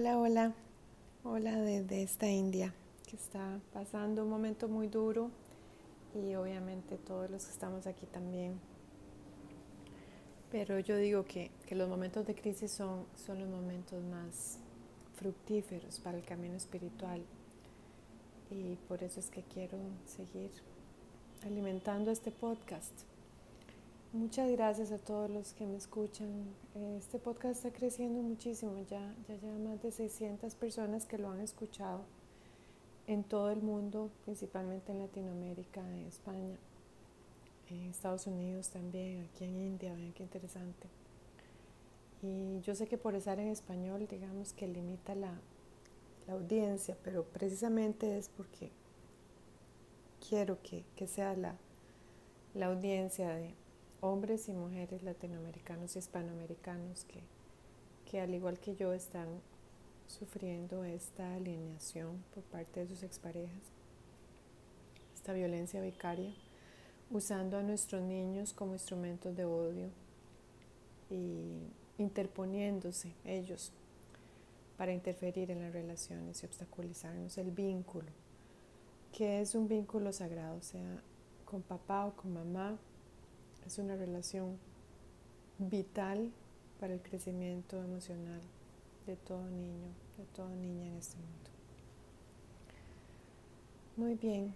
Hola, hola, hola desde esta India que está pasando un momento muy duro y obviamente todos los que estamos aquí también. Pero yo digo que, que los momentos de crisis son, son los momentos más fructíferos para el camino espiritual y por eso es que quiero seguir alimentando este podcast. Muchas gracias a todos los que me escuchan. Este podcast está creciendo muchísimo, ya, ya, ya más de 600 personas que lo han escuchado en todo el mundo, principalmente en Latinoamérica, en España, en Estados Unidos también, aquí en India, vean qué interesante. Y yo sé que por estar en español, digamos que limita la, la audiencia, pero precisamente es porque quiero que, que sea la, la audiencia de hombres y mujeres latinoamericanos y hispanoamericanos que, que al igual que yo están sufriendo esta alineación por parte de sus exparejas, esta violencia vicaria, usando a nuestros niños como instrumentos de odio y interponiéndose ellos para interferir en las relaciones y obstaculizarnos el vínculo, que es un vínculo sagrado, sea con papá o con mamá, es una relación vital para el crecimiento emocional de todo niño, de toda niña en este mundo. Muy bien.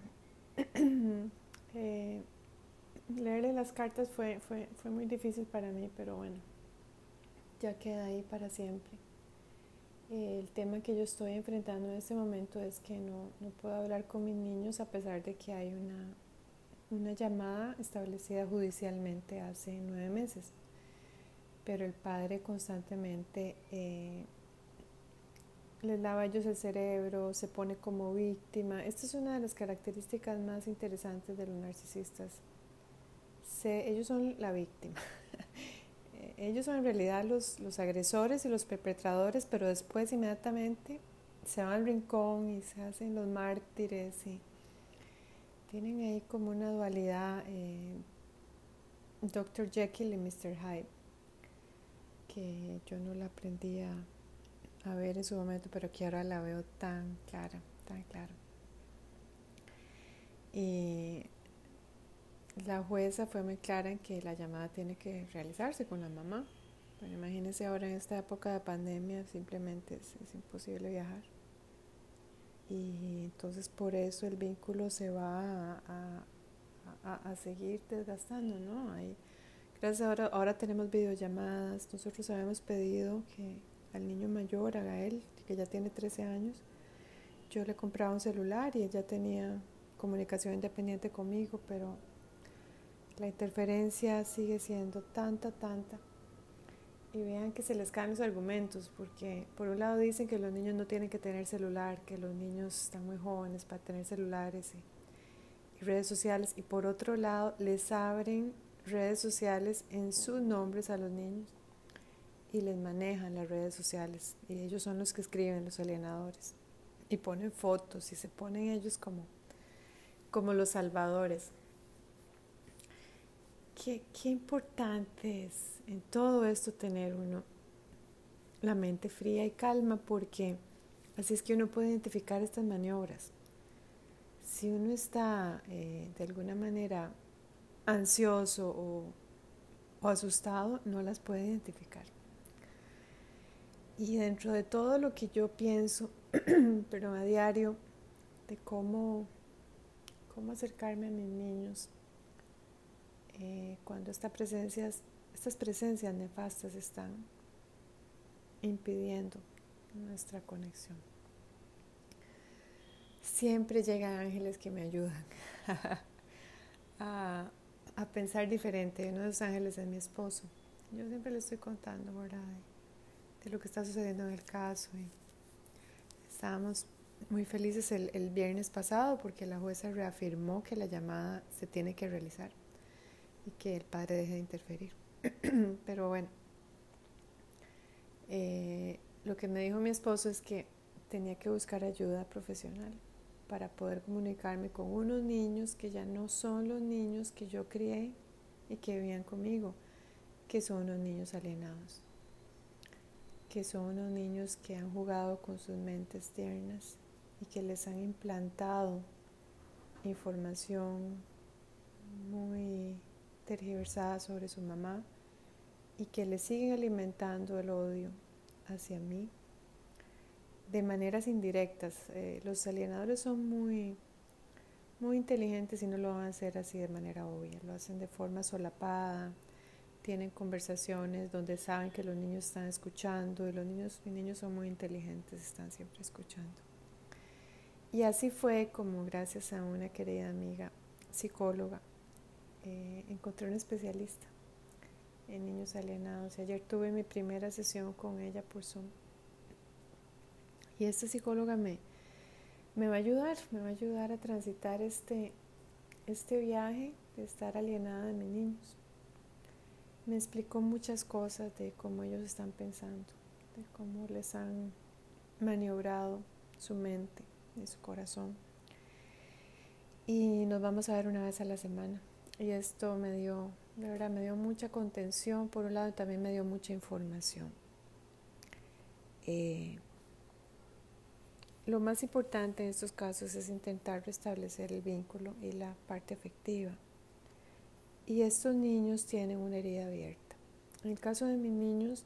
eh, leerle las cartas fue, fue, fue muy difícil para mí, pero bueno, ya queda ahí para siempre. el tema que yo estoy enfrentando en este momento es que no, no puedo hablar con mis niños a pesar de que hay una una llamada establecida judicialmente hace nueve meses, pero el padre constantemente eh, les lava a ellos el cerebro, se pone como víctima. Esta es una de las características más interesantes de los narcisistas. ellos son la víctima. ellos son en realidad los, los agresores y los perpetradores, pero después inmediatamente se van al rincón y se hacen los mártires y tienen ahí como una dualidad eh, Dr. Jekyll y Mr. Hyde, que yo no la aprendí a, ver en su momento, pero que ahora la veo tan clara, tan clara. Y la jueza fue muy clara en que la llamada tiene que realizarse con la mamá. Pero imagínense ahora en esta época de pandemia simplemente es imposible viajar y entonces por eso el vínculo se va a, seguir desgastando, ¿no? gracias ahora, ahora tenemos videollamadas, nosotros habíamos pedido que al niño mayor, a Gael, que ya tiene 13 años, yo le compraba un celular y ella tenía comunicación independiente conmigo, pero la interferencia sigue siendo tanta, tanta y vean que se les caen los argumentos, porque por un lado dicen que los niños no tienen que tener celular, que los niños están muy jóvenes para tener celulares y, redes sociales, y por otro lado les abren redes sociales en sus nombres a los niños y les manejan las redes sociales, y ellos son los que escriben, los alienadores, y ponen fotos y se ponen ellos como, como los salvadores. Qué, qué importante es en todo esto tener uno la mente fría y calma porque así es que uno puede identificar estas maniobras. Si uno está eh, de alguna manera ansioso o, o asustado, no las puede identificar. Y dentro de todo lo que yo pienso, pero a diario, de cómo, cómo acercarme a mis niños, eh, cuando esta presencia estas presencias nefastas están impidiendo nuestra conexión. Siempre llegan ángeles que me ayudan a, pensar diferente. Uno de esos ángeles es mi esposo. Yo siempre le estoy contando, ¿verdad? De, lo que está sucediendo en el caso. Estábamos muy felices el, el viernes pasado porque la jueza reafirmó que la llamada se tiene que realizar y que el padre deje de interferir. Pero bueno, eh, lo que me dijo mi esposo es que tenía que buscar ayuda profesional para poder comunicarme con unos niños que ya no son los niños que yo crié y que vivían conmigo, que son unos niños alienados, que son unos niños que han jugado con sus mentes tiernas y que les han implantado información muy tergiversada sobre su mamá y que le siguen alimentando el odio hacia mí de maneras indirectas. Eh, los alienadores son muy, muy inteligentes y no lo van a hacer así de manera obvia, lo hacen de forma solapada, tienen conversaciones donde saben que los niños están escuchando y los niños, mis niños son muy inteligentes, están siempre escuchando. Y así fue como gracias a una querida amiga psicóloga eh, encontré un especialista en niños alienados. Ayer tuve mi primera sesión con ella por Zoom. Y esta psicóloga me, me va a ayudar, me va a ayudar a transitar este, este viaje de estar alienada de mis niños. Me explicó muchas cosas de cómo ellos están pensando, de cómo les han maniobrado su mente y su corazón. Y nos vamos a ver una vez a la semana. Y esto me dio, de verdad, me dio mucha contención por un lado y también me dio mucha información. Eh, lo más importante en estos casos es intentar restablecer el vínculo y la parte afectiva. Y estos niños tienen una herida abierta. En el caso de mis niños,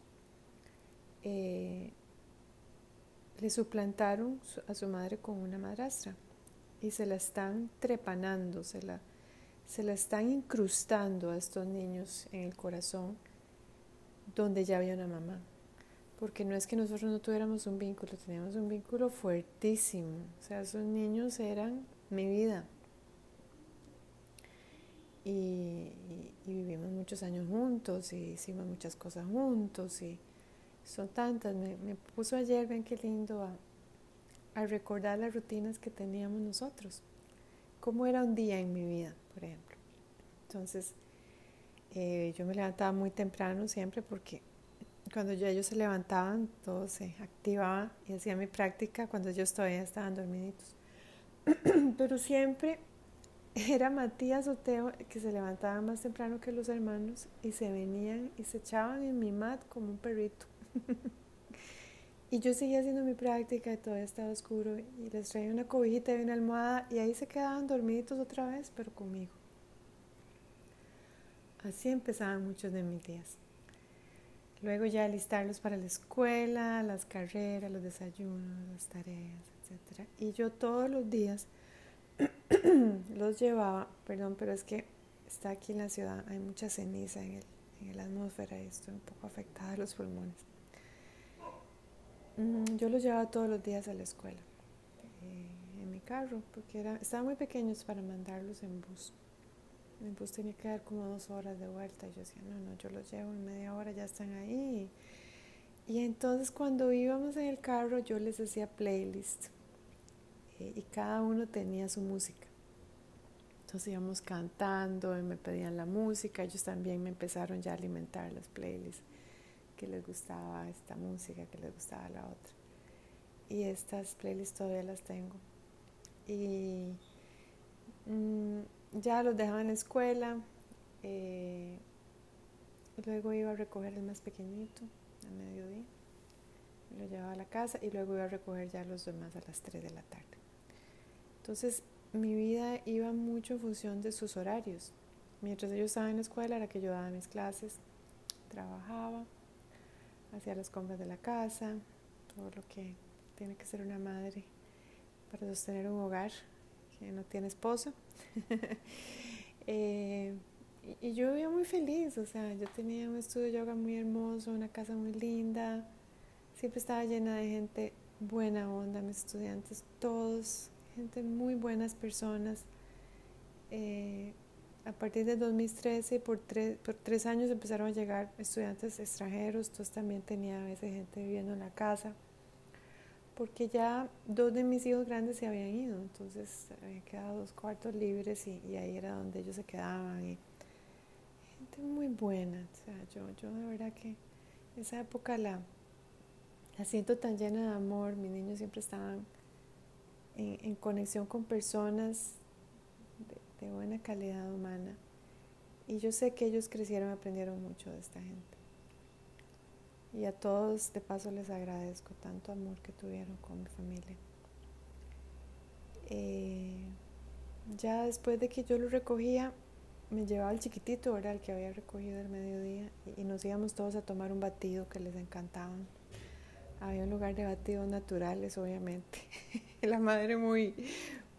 eh, le suplantaron a su madre con una madrastra y se la están trepanando, se la, se la están incrustando a estos niños en el corazón donde ya había una mamá. Porque no es que nosotros no tuviéramos un vínculo, teníamos un vínculo fuertísimo. O sea, esos niños eran mi vida. Y, vivimos muchos años juntos y hicimos muchas cosas juntos y son tantas. Me, puso ayer, ven qué lindo, a, a recordar las rutinas que teníamos nosotros. ¿Cómo era un día en mi vida? Por ejemplo. Entonces, eh, yo me levantaba muy temprano siempre porque cuando ya ellos se levantaban, todo se activaba y hacía mi práctica cuando ellos todavía estaban dormiditos. Pero siempre era Matías o Teo que se levantaban más temprano que los hermanos y se venían y se echaban en mi mat como un perrito. y yo seguía haciendo mi práctica y todavía estaba oscuro y les traía una cobijita y una almohada y ahí se quedaban dormiditos otra vez, pero conmigo. Así empezaban muchos de mis días. Luego ya alistarlos para la escuela, las carreras, los desayunos, las tareas, etc. Y yo todos los días los llevaba, perdón, pero es que está aquí en la ciudad, hay mucha ceniza en, el, en la atmósfera y estoy un poco afectada de los pulmones. Yo los llevaba todos los días a la escuela, eh, en mi carro, porque era, estaban muy pequeños para mandarlos en bus. Mi bus tenía que dar como dos horas de vuelta. Y yo decía, no, no, yo los llevo en media hora, ya están ahí. Y entonces cuando íbamos en el carro yo les hacía playlist eh, y cada uno tenía su música. Entonces íbamos cantando y me pedían la música, ellos también me empezaron ya a alimentar las playlists que les gustaba esta música, que les gustaba la otra. Y estas playlists todavía las tengo. Y mm, ya los dejaba en la escuela. Eh, luego iba a recoger el más pequeñito a mediodía. Lo llevaba a la casa y luego iba a recoger ya los demás a las 3 de la tarde. Entonces mi vida iba mucho en función de sus horarios. Mientras ellos estaban en la escuela era que yo daba mis clases, trabajaba hacía las compras de la casa, todo lo que tiene que ser una madre para sostener un hogar que no tiene esposo. Eh, y, yo vivía muy feliz, o sea, yo tenía un estudio de yoga muy hermoso, una casa muy linda, siempre estaba llena de gente buena onda, mis estudiantes, todos, gente muy buenas personas. Eh, a partir de 2013, por tres, por tres años empezaron a llegar estudiantes extranjeros, entonces también tenía a veces gente viviendo en la casa, porque ya dos de mis hijos grandes se habían ido, entonces habían quedado dos cuartos libres y, ahí era donde ellos se quedaban. Gente muy buena, o sea, yo, yo de verdad que esa época la, la siento tan llena de amor, mis niños siempre estaban en, en conexión con personas de buena calidad humana. Y yo sé que ellos crecieron, aprendieron mucho de esta gente. Y a todos de paso les agradezco tanto amor que tuvieron con mi familia. Eh, ya después de que yo lo recogía, me llevaba el chiquitito, era el que había recogido el mediodía, y nos íbamos todos a tomar un batido que les encantaban. Había un lugar de batidos naturales, obviamente. La madre muy,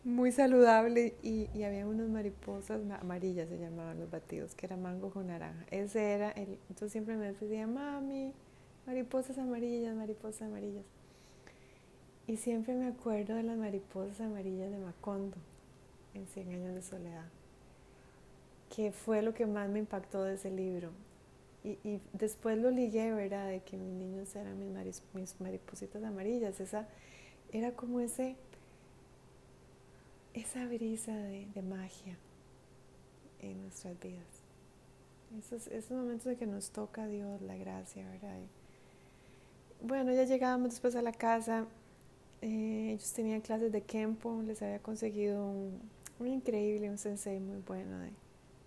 muy saludable y, y, había unas mariposas amarillas, se llamaban los batidos, que era mango con naranja. Ese era el, entonces siempre me decía, mami, mariposas amarillas, mariposas amarillas. Y siempre me acuerdo de las mariposas amarillas de Macondo, en Cien años de soledad, que fue lo que más me impactó de ese libro. Y, y después lo ligué, ¿verdad? De que mis niños eran mis, mis maripositas amarillas. Esa, era como ese esa brisa de, magia en nuestras vidas. Esos, momentos de que nos toca Dios la gracia, ¿verdad? bueno, ya llegábamos después a la casa. Eh, ellos tenían clases de Kempo, les había conseguido un, increíble, un sensei muy bueno de,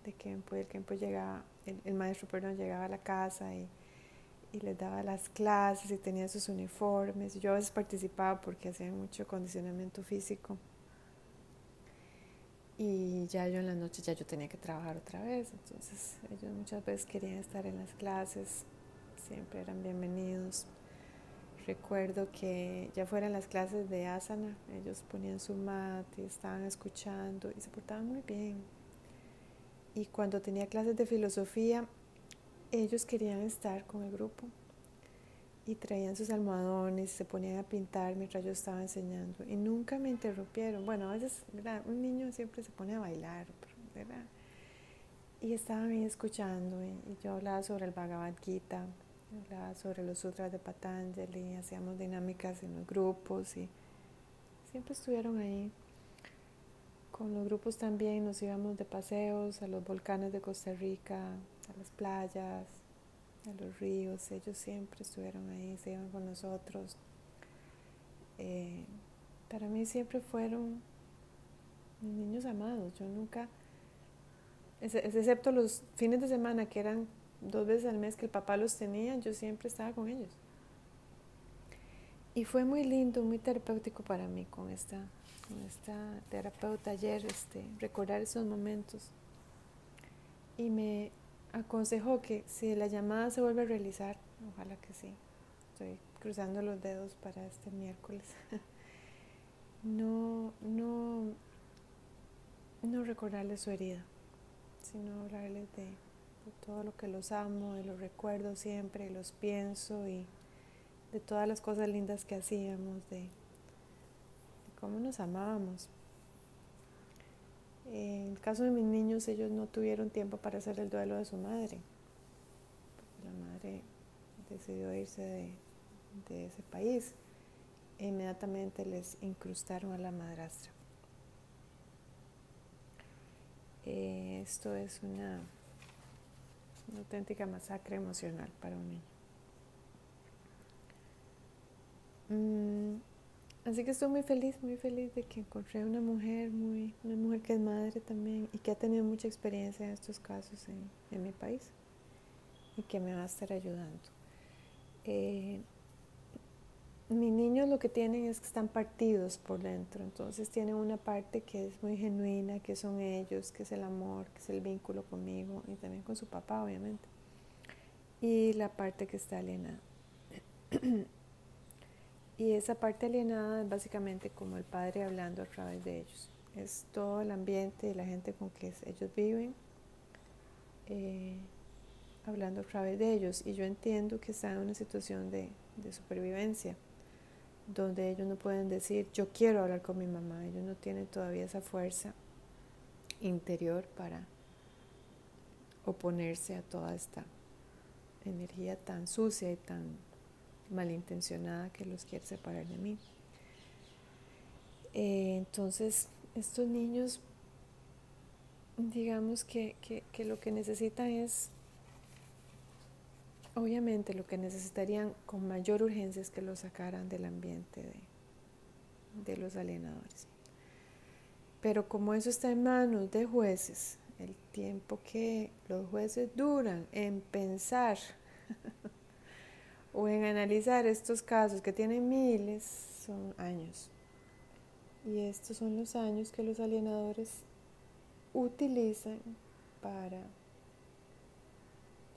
de Kempo. Y el Kempo llegaba, el, maestro, perdón, llegaba a la casa y, y les daba las clases y tenía sus uniformes. Yo a veces participaba porque hacía mucho condicionamiento físico y ya yo en la noche ya yo tenía que trabajar otra vez, entonces ellos muchas veces querían estar en las clases, siempre eran bienvenidos. Recuerdo que ya fueran las clases de asana, ellos ponían su mat y estaban escuchando y se portaban muy bien. Y cuando tenía clases de filosofía, ellos querían estar con el grupo y traían sus almohadones, se ponían a pintar mientras yo estaba enseñando y nunca me interrumpieron. Bueno, a veces un niño siempre se pone a bailar, ¿verdad? Y estaban ahí escuchando y, yo hablaba sobre el Bhagavad Gita, hablaba sobre los sutras de Patanjali, hacíamos dinámicas en los grupos y siempre estuvieron ahí. Con los grupos también nos íbamos de paseos a los volcanes de Costa Rica, a las playas, a los ríos, ellos siempre estuvieron ahí, se iban con nosotros. Eh, para mí siempre fueron niños amados, yo nunca, excepto los fines de semana que eran dos veces al mes que el papá los tenía, yo siempre estaba con ellos. Y fue muy lindo, muy terapéutico para mí con esta, con esta terapeuta ayer, este, recordar esos momentos. Y me, aconsejó que si la llamada se vuelve a realizar, ojalá que sí, estoy cruzando los dedos para este miércoles, no, no, no recordarles su herida, sino hablarles de, todo lo que los amo, de los recuerdo siempre, los pienso y de todas las cosas lindas que hacíamos, de cómo nos amábamos. En el caso de mis niños, ellos no tuvieron tiempo para hacer el duelo de su madre, la madre decidió irse de, ese país e inmediatamente les incrustaron a la madrastra. Eh, esto es una, auténtica masacre emocional para un niño. Mm, Así que estoy muy feliz, muy feliz de que encontré una mujer, muy, una mujer que es madre también y que ha tenido mucha experiencia en estos casos en, mi país y que me va a estar ayudando. Eh, mis niños lo que tienen es que están partidos por dentro, entonces tienen una parte que es muy genuina, que son ellos, que es el amor, que es el vínculo conmigo y también con su papá, obviamente. Y la parte que está alienada. Y esa parte alienada es básicamente como el padre hablando a través de ellos. Es todo el ambiente y la gente con que ellos viven, eh, hablando a través de ellos. Y yo entiendo que están en una situación de, de supervivencia, donde ellos no pueden decir, yo quiero hablar con mi mamá. Ellos no tienen todavía esa fuerza interior para oponerse a toda esta energía tan sucia y tan malintencionada que los quiere separar de mí. Eh, entonces, estos niños, digamos que, lo que necesitan es, obviamente lo que necesitarían con mayor urgencia es que los sacaran del ambiente de, de los alienadores. Pero como eso está en manos de jueces, el tiempo que los jueces duran en pensar o en analizar estos casos que tienen miles son años. Y estos son los años que los alienadores utilizan para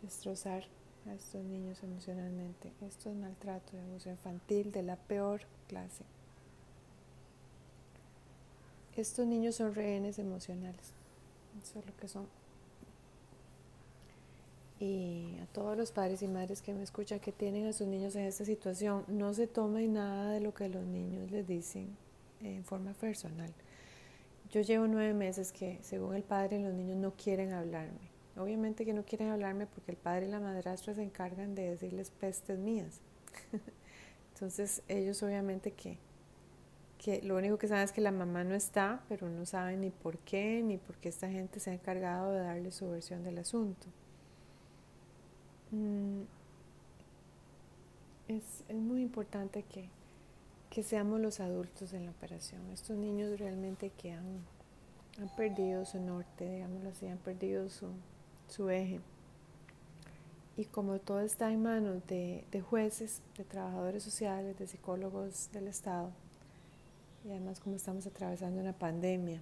destrozar a estos niños emocionalmente. Esto es maltrato de abuso infantil de la peor clase. Estos niños son rehenes emocionales. Eso es lo que son. Y a todos los padres y madres que me escuchan que tienen a sus niños en esta situación, no se tomen nada de lo que los niños les dicen en forma personal. Yo llevo nueve meses que, según el padre, los niños no quieren hablarme. Obviamente que no quieren hablarme porque el padre y la madrastra se encargan de decirles pestes mías. Entonces ellos obviamente que, que lo único que saben es que la mamá no está, pero no saben ni por qué, ni por qué esta gente se ha encargado de darle su versión del asunto. Mm, es, es muy importante que, que seamos los adultos en la operación. Estos niños realmente que han, perdido su norte, digámoslo así, han perdido su, su eje. Y como todo está en manos de, de, jueces, de trabajadores sociales, de psicólogos del Estado, y además como estamos atravesando una pandemia,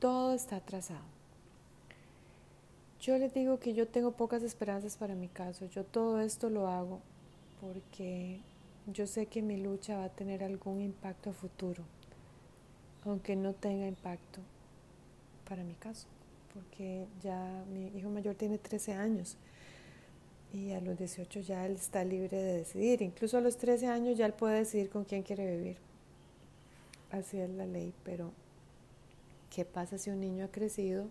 todo está atrasado. Yo les digo que yo tengo pocas esperanzas para mi caso. Yo todo esto lo hago porque yo sé que mi lucha va a tener algún impacto a futuro, aunque no tenga impacto para mi caso, porque ya mi hijo mayor tiene 13 años y a los 18 ya él está libre de decidir, incluso a los 13 años ya él puede decidir con quién quiere vivir. Así es la ley, pero ¿qué pasa si un niño ha crecido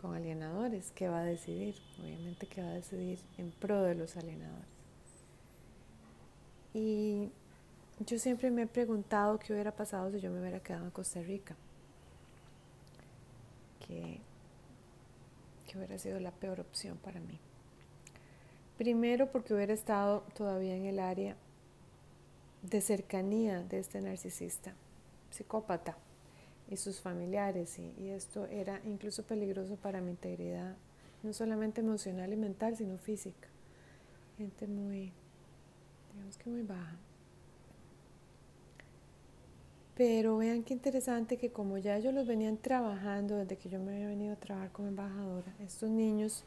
con alienadores? ¿Qué va a decidir? Obviamente que va a decidir en pro de los alienadores. Y yo siempre me he preguntado qué hubiera pasado si yo me hubiera quedado en Costa Rica. Que, que hubiera sido la peor opción para mí. Primero porque hubiera estado todavía en el área de cercanía de este narcisista, psicópata y sus familiares. Y, y, esto era incluso peligroso para mi integridad, no solamente emocional y mental, sino física. Gente muy digamos que muy baja. Pero vean qué interesante que como ya ellos los venían trabajando desde que yo me había venido a trabajar como embajadora, estos niños,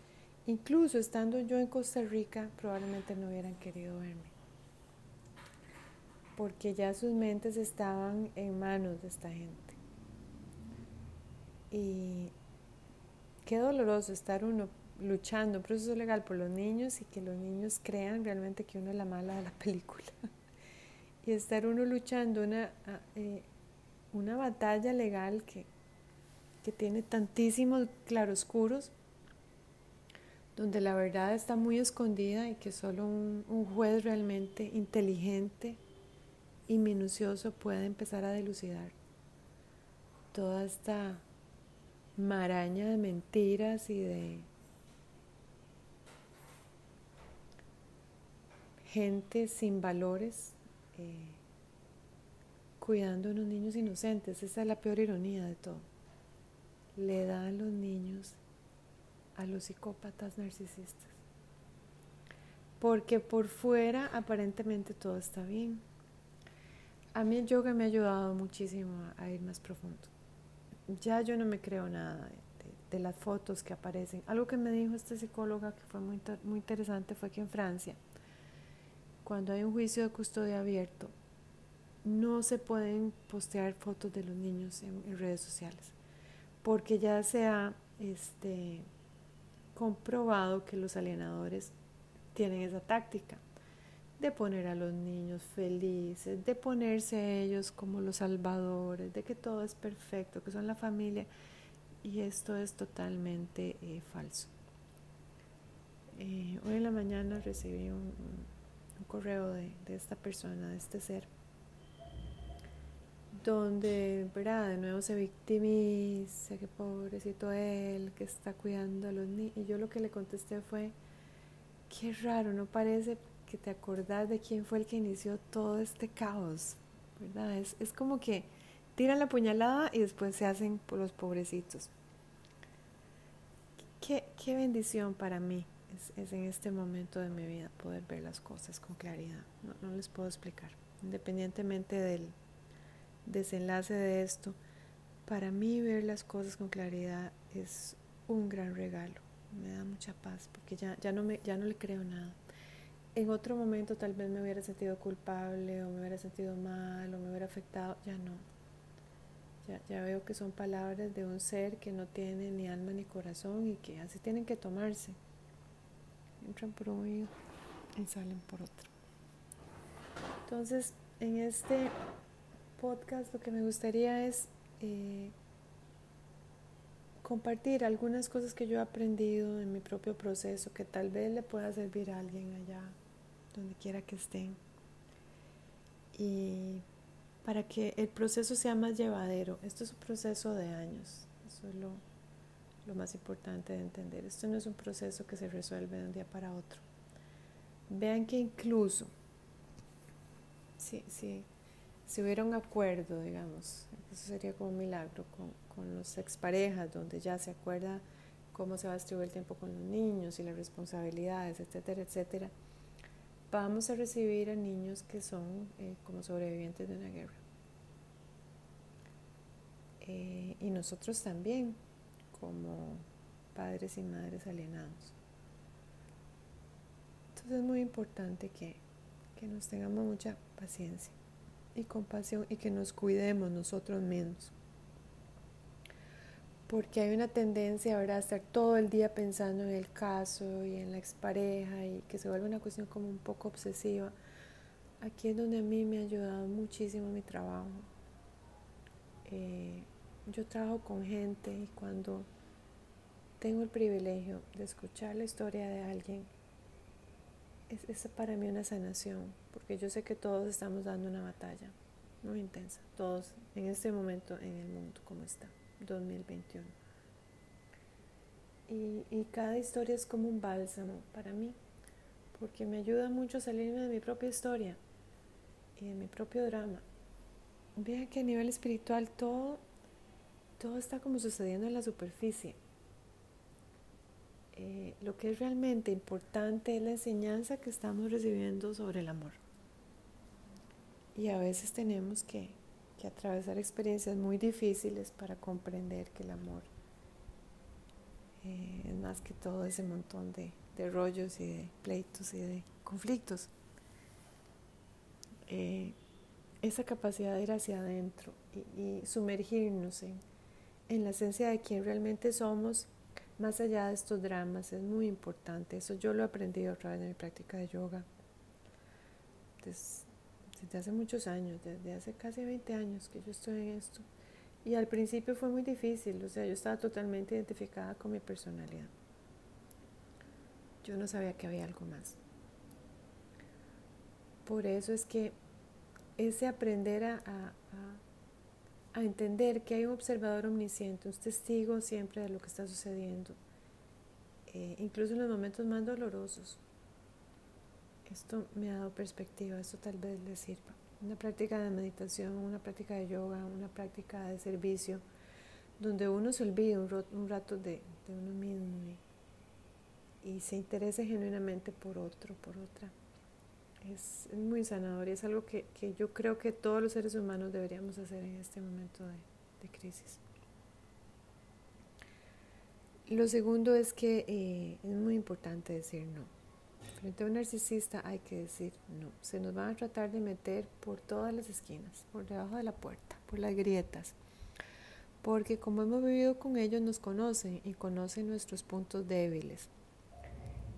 incluso estando yo en Costa Rica, probablemente no hubieran querido verme. Porque ya sus mentes estaban en manos de esta gente. Y qué doloroso estar uno luchando, un proceso legal por los niños y que los niños crean realmente que uno es la mala de la película. y estar uno luchando una, ah, eh, una batalla legal que, que tiene tantísimos claroscuros, donde la verdad está muy escondida y que solo un, un juez realmente inteligente y minucioso puede empezar a delucidar toda esta maraña de mentiras y de gente sin valores eh, cuidando a unos niños inocentes. Esa es la peor ironía de todo. Le dan los niños a los psicópatas narcisistas. Porque por fuera aparentemente todo está bien. A mí el yoga me ha ayudado muchísimo a, ir más profundo. Ya yo no me creo nada de, las fotos que aparecen. Algo que me dijo esta psicóloga que fue muy, muy interesante fue que en Francia cuando hay un juicio de custodia abierto, no se pueden postear fotos de los niños en, redes sociales, porque ya se ha este, comprobado que los alienadores tienen esa táctica de poner a los niños felices, de ponerse ellos como los salvadores, de que todo es perfecto, que son la familia, y esto es totalmente eh, falso. Eh, hoy en la mañana recibí un correo de, esta persona, de este ser, donde, ¿verdad? De nuevo se victimiza, que pobrecito él, que está cuidando a los niños. Y yo lo que le contesté fue, qué raro, no parece que te acordás de quién fue el que inició todo este caos, ¿verdad? Es, es como que tiran la puñalada y después se hacen los pobrecitos. Qué, qué bendición para mí es, en este momento de mi vida poder ver las cosas con claridad. No, no les puedo explicar. Independientemente del desenlace de esto, para mí ver las cosas con claridad es un gran regalo. Me da mucha paz porque ya, ya, no, me, ya no le creo nada. En otro momento tal vez me hubiera sentido culpable o me hubiera sentido mal o me hubiera afectado. Ya no. Ya, ya veo que son palabras de un ser que no tiene ni alma ni corazón y que así tienen que tomarse. Entran por un oído y salen por otro. Entonces, en este podcast lo que me gustaría es eh, compartir algunas cosas que yo he aprendido en mi propio proceso que tal vez le pueda servir a alguien allá, donde quiera que estén. Y para que el proceso sea más llevadero. Esto es un proceso de años. Eso es lo, lo más importante de entender. Esto no es un proceso que se resuelve de un día para otro. Vean que incluso si, si, hubiera un acuerdo, digamos, eso sería como un milagro con, con los exparejas, donde ya se acuerda cómo se va a distribuir el tiempo con los niños y las responsabilidades, etcétera, etcétera, vamos a recibir a niños que son eh, como sobrevivientes de una guerra. Eh, y nosotros también, como padres y madres alienados. Entonces es muy importante que, que nos tengamos mucha paciencia y compasión y que nos cuidemos nosotros mismos. Porque hay una tendencia ahora a estar todo el día pensando en el caso y en la expareja y que se vuelve una cuestión como un poco obsesiva. Aquí es donde a mí me ha ayudado muchísimo mi trabajo. Eh, yo trabajo con gente y cuando tengo el privilegio de escuchar la historia de alguien, es, es para mí una sanación porque yo sé que todos estamos dando una batalla muy intensa, todos en este momento en el mundo como está, 2021. Y, y cada historia es como un bálsamo para mí, porque me ayuda mucho a salirme de mi propia historia y de mi propio drama. Vean que a nivel espiritual todo, todo está como sucediendo en la superficie. Eh, lo que es realmente importante es la enseñanza que estamos recibiendo sobre el amor. Y a veces tenemos que, atravesar experiencias muy difíciles para comprender que el amor eh, es más que todo ese montón de, rollos y de pleitos y de conflictos. Eh, esa capacidad de ir hacia adentro y, sumergirnos en, en, la esencia de quien realmente somos, más allá de estos dramas, es muy importante. Eso yo lo he aprendido a través de mi práctica de yoga. Entonces, desde hace muchos años, desde hace casi 20 años que yo estoy en esto. Y al principio fue muy difícil, o sea, yo estaba totalmente identificada con mi personalidad. Yo no sabía que había algo más. Por eso es que ese aprender a, a, entender que hay un observador omnisciente, un testigo siempre de lo que está sucediendo, eh, incluso en los momentos más dolorosos, esto me ha dado perspectiva, esto tal vez les sirva. Una práctica de meditación, una práctica de yoga, una práctica de servicio, donde uno se olvide un, rato de, uno mismo y, se interese genuinamente por otro, por otra. Es, muy sanador y es algo que, yo creo que todos los seres humanos deberíamos hacer en este momento de, crisis. Lo segundo es que eh, es muy importante decir no. Frente a un narcisista hay que decir no. Se nos van a tratar de meter por todas las esquinas, por debajo de la puerta, por las grietas. Porque como hemos vivido con ellos, nos conocen y conocen nuestros puntos débiles.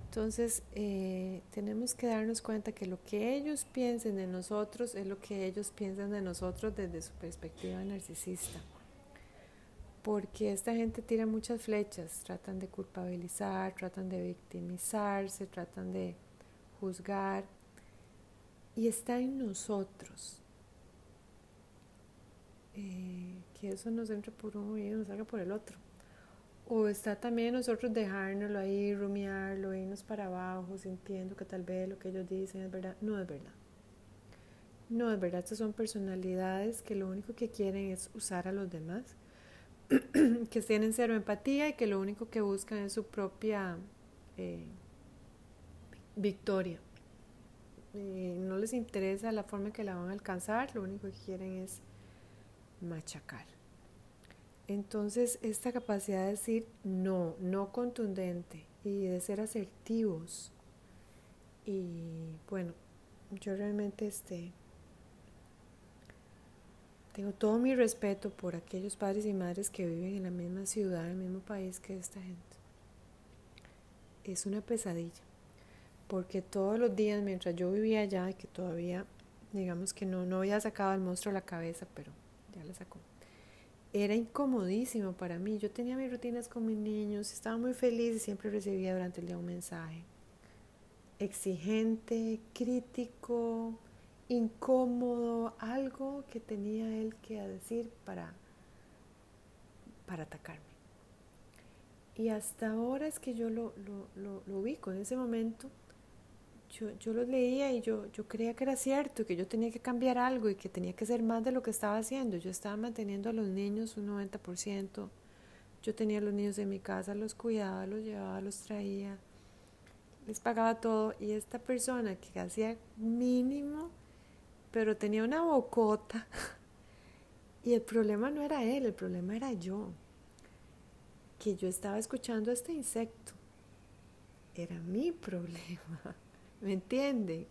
Entonces, eh, tenemos que darnos cuenta que lo que ellos piensen de nosotros es lo que ellos piensan de nosotros desde su perspectiva narcisista. Porque esta gente tira muchas flechas, tratan de culpabilizar, tratan de victimizarse, tratan de juzgar. Y está en nosotros. Eh, que eso nos entre por uno y nos salga por el otro. O está también nosotros dejárnoslo ahí, rumiarlo, irnos para abajo, sintiendo que tal vez lo que ellos dicen es verdad. No es verdad. No es verdad. Estas son personalidades que lo único que quieren es usar a los demás, que tienen cero empatía y que lo único que buscan es su propia... Eh, victoria. Eh, no les interesa la forma en que la van a alcanzar, lo único que quieren es machacar. Entonces, esta capacidad de decir no, no contundente y de ser asertivos. Y bueno, yo realmente este, tengo todo mi respeto por aquellos padres y madres que viven en la misma ciudad, en el mismo país que esta gente. Es una pesadilla, porque todos los días mientras yo vivía allá, que todavía, digamos que no, no había sacado al monstruo la cabeza, pero ya la sacó, era incomodísimo para mí. Yo tenía mis rutinas con mis niños, estaba muy feliz y siempre recibía durante el día un mensaje exigente, crítico, incómodo, algo que tenía él que decir para, para atacarme. Y hasta ahora es que yo lo, lo, lo, ubico. En ese momento yo, yo lo leía y yo, yo creía que era cierto, que yo tenía que cambiar algo y que tenía que ser más de lo que estaba haciendo. Yo estaba manteniendo a los niños un 90%. Yo tenía a los niños en mi casa, los cuidaba, los llevaba, los traía, les pagaba todo. Y esta persona que hacía mínimo pero tenía una bocota. Y el problema no era él, el problema era yo. Que yo estaba escuchando a este insecto. Era mi problema. ¿Me entienden?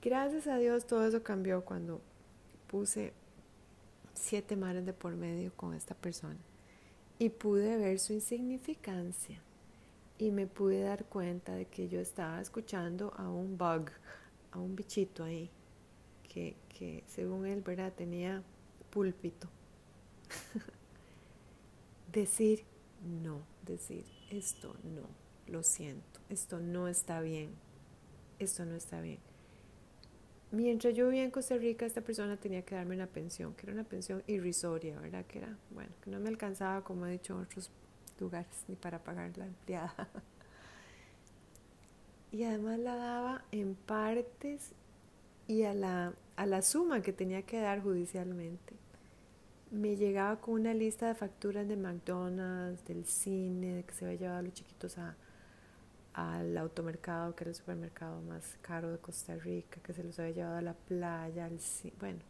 Gracias a Dios todo eso cambió cuando puse siete mares de por medio con esta persona. Y pude ver su insignificancia. Y me pude dar cuenta de que yo estaba escuchando a un bug, a un bichito ahí que, según él, ¿verdad? Tenía púlpito. decir no, decir esto no, lo siento, esto no está bien, esto no está bien. Mientras yo vivía en Costa Rica, esta persona tenía que darme una pensión, que era una pensión irrisoria, ¿verdad? Que era, bueno, que no me alcanzaba, como he dicho en otros lugares, ni para pagar la empleada. y además la daba en partes y a la, a la suma que tenía que dar judicialmente. Me llegaba con una lista de facturas de McDonald's, del cine, de que se había llevado a los chiquitos a, al automercado, que era el supermercado más caro de Costa Rica, que se los había llevado a la playa, al cine, bueno.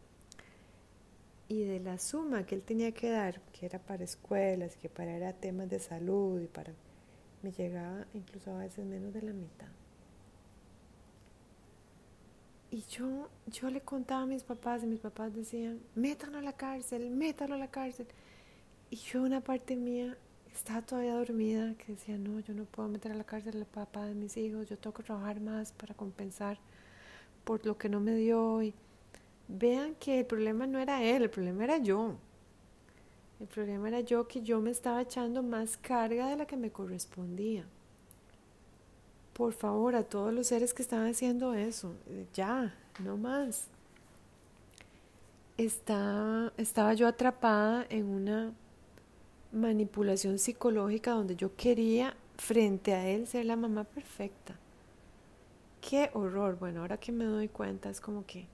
Y de la suma que él tenía que dar, que era para escuelas, que para era temas de salud y para... me llegaba incluso a veces menos de la mitad. Y yo, yo le contaba a mis papás y mis papás decían, métanlo a la cárcel, métanlo a la cárcel. Y yo una parte mía estaba todavía dormida que decía, no, yo no puedo meter a la cárcel al papá de mis hijos, yo tengo que trabajar más para compensar por lo que no me dio. Y vean que el problema no era él, el problema era yo. El problema era yo que yo me estaba echando más carga de la que me correspondía por favor, a todos los seres que estaban haciendo eso, ya, no más. estaba yo atrapada en una manipulación psicológica donde yo quería frente a él ser la mamá perfecta. Qué horror. Bueno, ahora que me doy cuenta es como que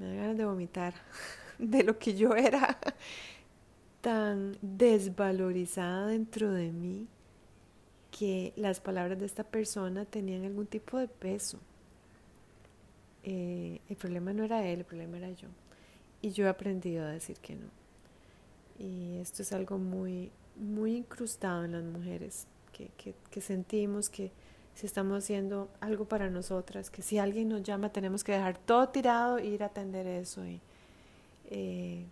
me da ganas de vomitar de lo que yo era tan desvalorizada dentro de mí que las palabras de esta persona tenían algún tipo de peso. Eh, el problema no era él, el problema era yo. Y yo he aprendido a decir que no. Y esto es algo muy, muy incrustado en las mujeres, que, que, sentimos que si estamos haciendo algo para nosotras, que si alguien nos llama tenemos que dejar todo tirado e ir a atender eso. Eh,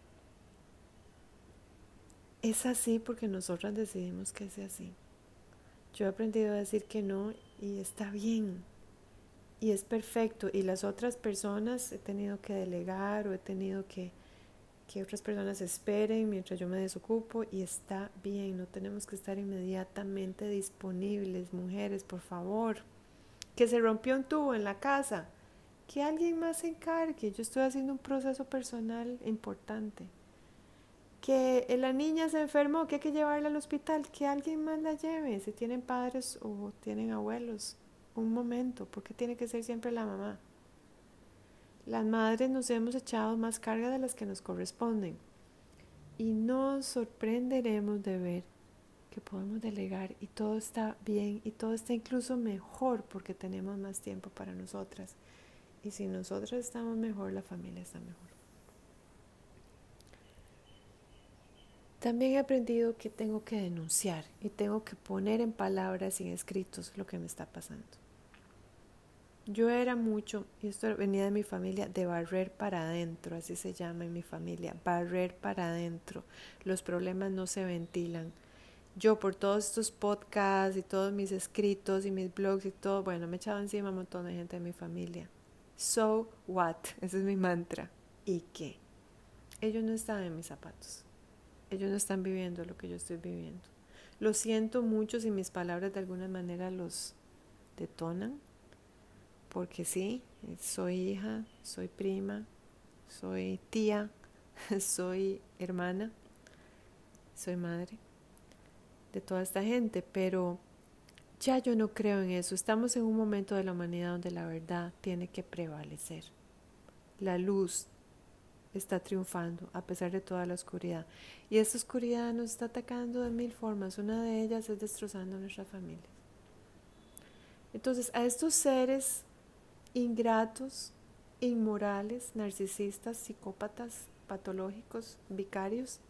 es así porque nosotras decidimos que sea así. Yo he aprendido a decir que no y está bien. Y es perfecto. Y las otras personas he tenido que delegar o he tenido que que otras personas esperen mientras yo me desocupo y está bien, no tenemos que estar inmediatamente disponibles, mujeres, por favor. Que se rompió un tubo en la casa, que alguien más se encargue, yo estoy haciendo un proceso personal importante que la niña se enfermó, que hay que llevarla al hospital, que alguien más la lleve, si tienen padres o tienen abuelos, un momento, porque tiene que ser siempre la mamá. Las madres nos hemos echado más carga de las que nos corresponden y nos sorprenderemos de ver que podemos delegar y todo está bien y todo está incluso mejor porque tenemos más tiempo para nosotras. Y si nosotras estamos mejor, la familia está mejor. También he aprendido que tengo que denunciar y tengo que poner en palabras y en escritos lo que me está pasando. Yo era mucho, y esto venía de mi familia, de barrer para adentro, así se llama en mi familia, barrer para adentro. Los problemas no se ventilan. Yo por todos estos podcasts y todos mis escritos y mis blogs y todo, bueno, me echaba encima un montón de gente de mi familia. So what? Ese es mi mantra. ¿Y qué? Ellos no están en mis zapatos. Ellos no están viviendo lo que yo estoy viviendo. Lo siento mucho si mis palabras de alguna manera los detonan, porque sí, soy hija, soy prima, soy tía, soy hermana, soy madre de toda esta gente, pero ya yo no creo en eso. Estamos en un momento de la humanidad donde la verdad tiene que prevalecer. La luz está triunfando a pesar de toda la oscuridad. Y esta oscuridad nos está atacando de mil formas. Una de ellas es destrozando nuestra familia. Entonces, a estos seres ingratos, inmorales, narcisistas, psicópatas, patológicos, vicarios,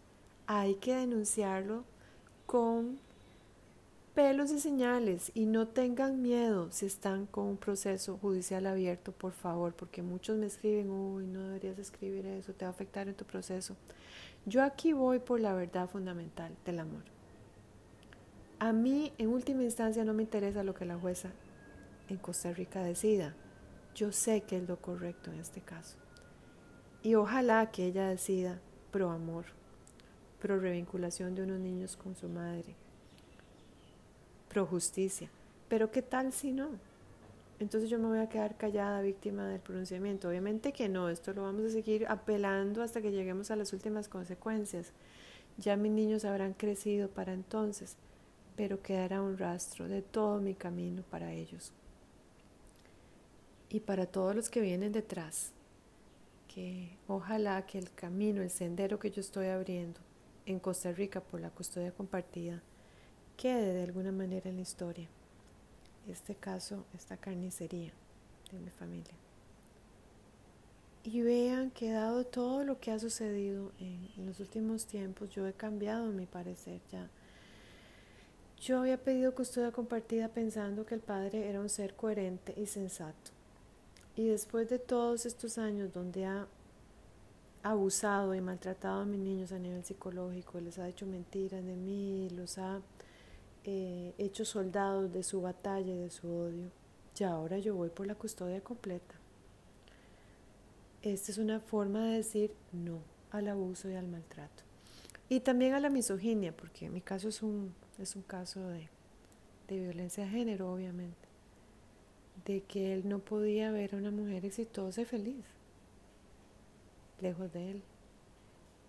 hay que denunciarlo con pelos y señales y no tengan miedo si están con un proceso judicial abierto, por favor, porque muchos me escriben, uy, no deberías escribir eso, te va a afectar en tu proceso. Yo aquí voy por la verdad fundamental del amor. A mí, en última instancia, no me interesa lo que la jueza en Costa Rica decida. Yo sé que es lo correcto en este caso. Y ojalá que ella decida pro amor, pro revinculación de unos niños con su madre pro justicia. Pero ¿qué tal si no? Entonces yo me voy a quedar callada víctima del pronunciamiento. Obviamente que no, esto lo vamos a seguir apelando hasta que lleguemos a las últimas consecuencias. Ya mis niños habrán crecido para entonces, pero quedará un rastro de todo mi camino para ellos. Y para todos los que vienen detrás, que ojalá que el camino, el sendero que yo estoy abriendo en Costa Rica por la custodia compartida, quede de alguna manera en la historia. Este caso, esta carnicería de mi familia. Y vean que dado todo lo que ha sucedido en, los últimos tiempos, yo he cambiado mi parecer ya. Yo había pedido custodia compartida pensando que el padre era un ser coherente y sensato. Y después de todos estos años donde ha abusado y maltratado a mis niños a nivel psicológico, les ha hecho mentiras de mí, los ha eh, hecho soldados de su batalla y de su odio. Y ahora yo voy por la custodia completa. Esta es una forma de decir no al abuso y al maltrato. Y también a la misoginia, porque mi caso es un, es un caso de, de violencia de género, obviamente. De que él no podía ver a una mujer exitosa y feliz, lejos de él.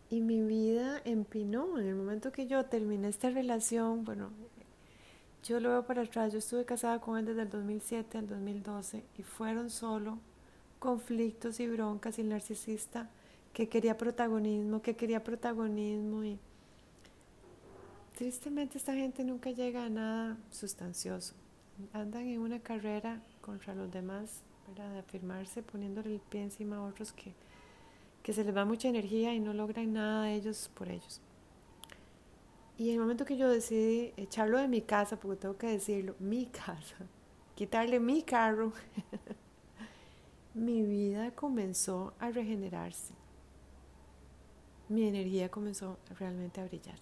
Y mi vida empinó en el momento que yo terminé esta relación, bueno, yo lo veo para atrás, yo estuve casada con él desde el 2007 al 2012 y fueron solo conflictos y broncas y el narcisista que quería protagonismo, que quería protagonismo y tristemente esta gente nunca llega a nada sustancioso. Andan en una carrera contra los demás, para de afirmarse, poniéndole el pie encima a otros que, que se les va mucha energía y no logran nada ellos por ellos. Y en el momento que yo decidí echarlo de mi casa, porque tengo que decirlo, mi casa, quitarle mi carro, mi vida comenzó a regenerarse. Mi energía comenzó realmente a brillar.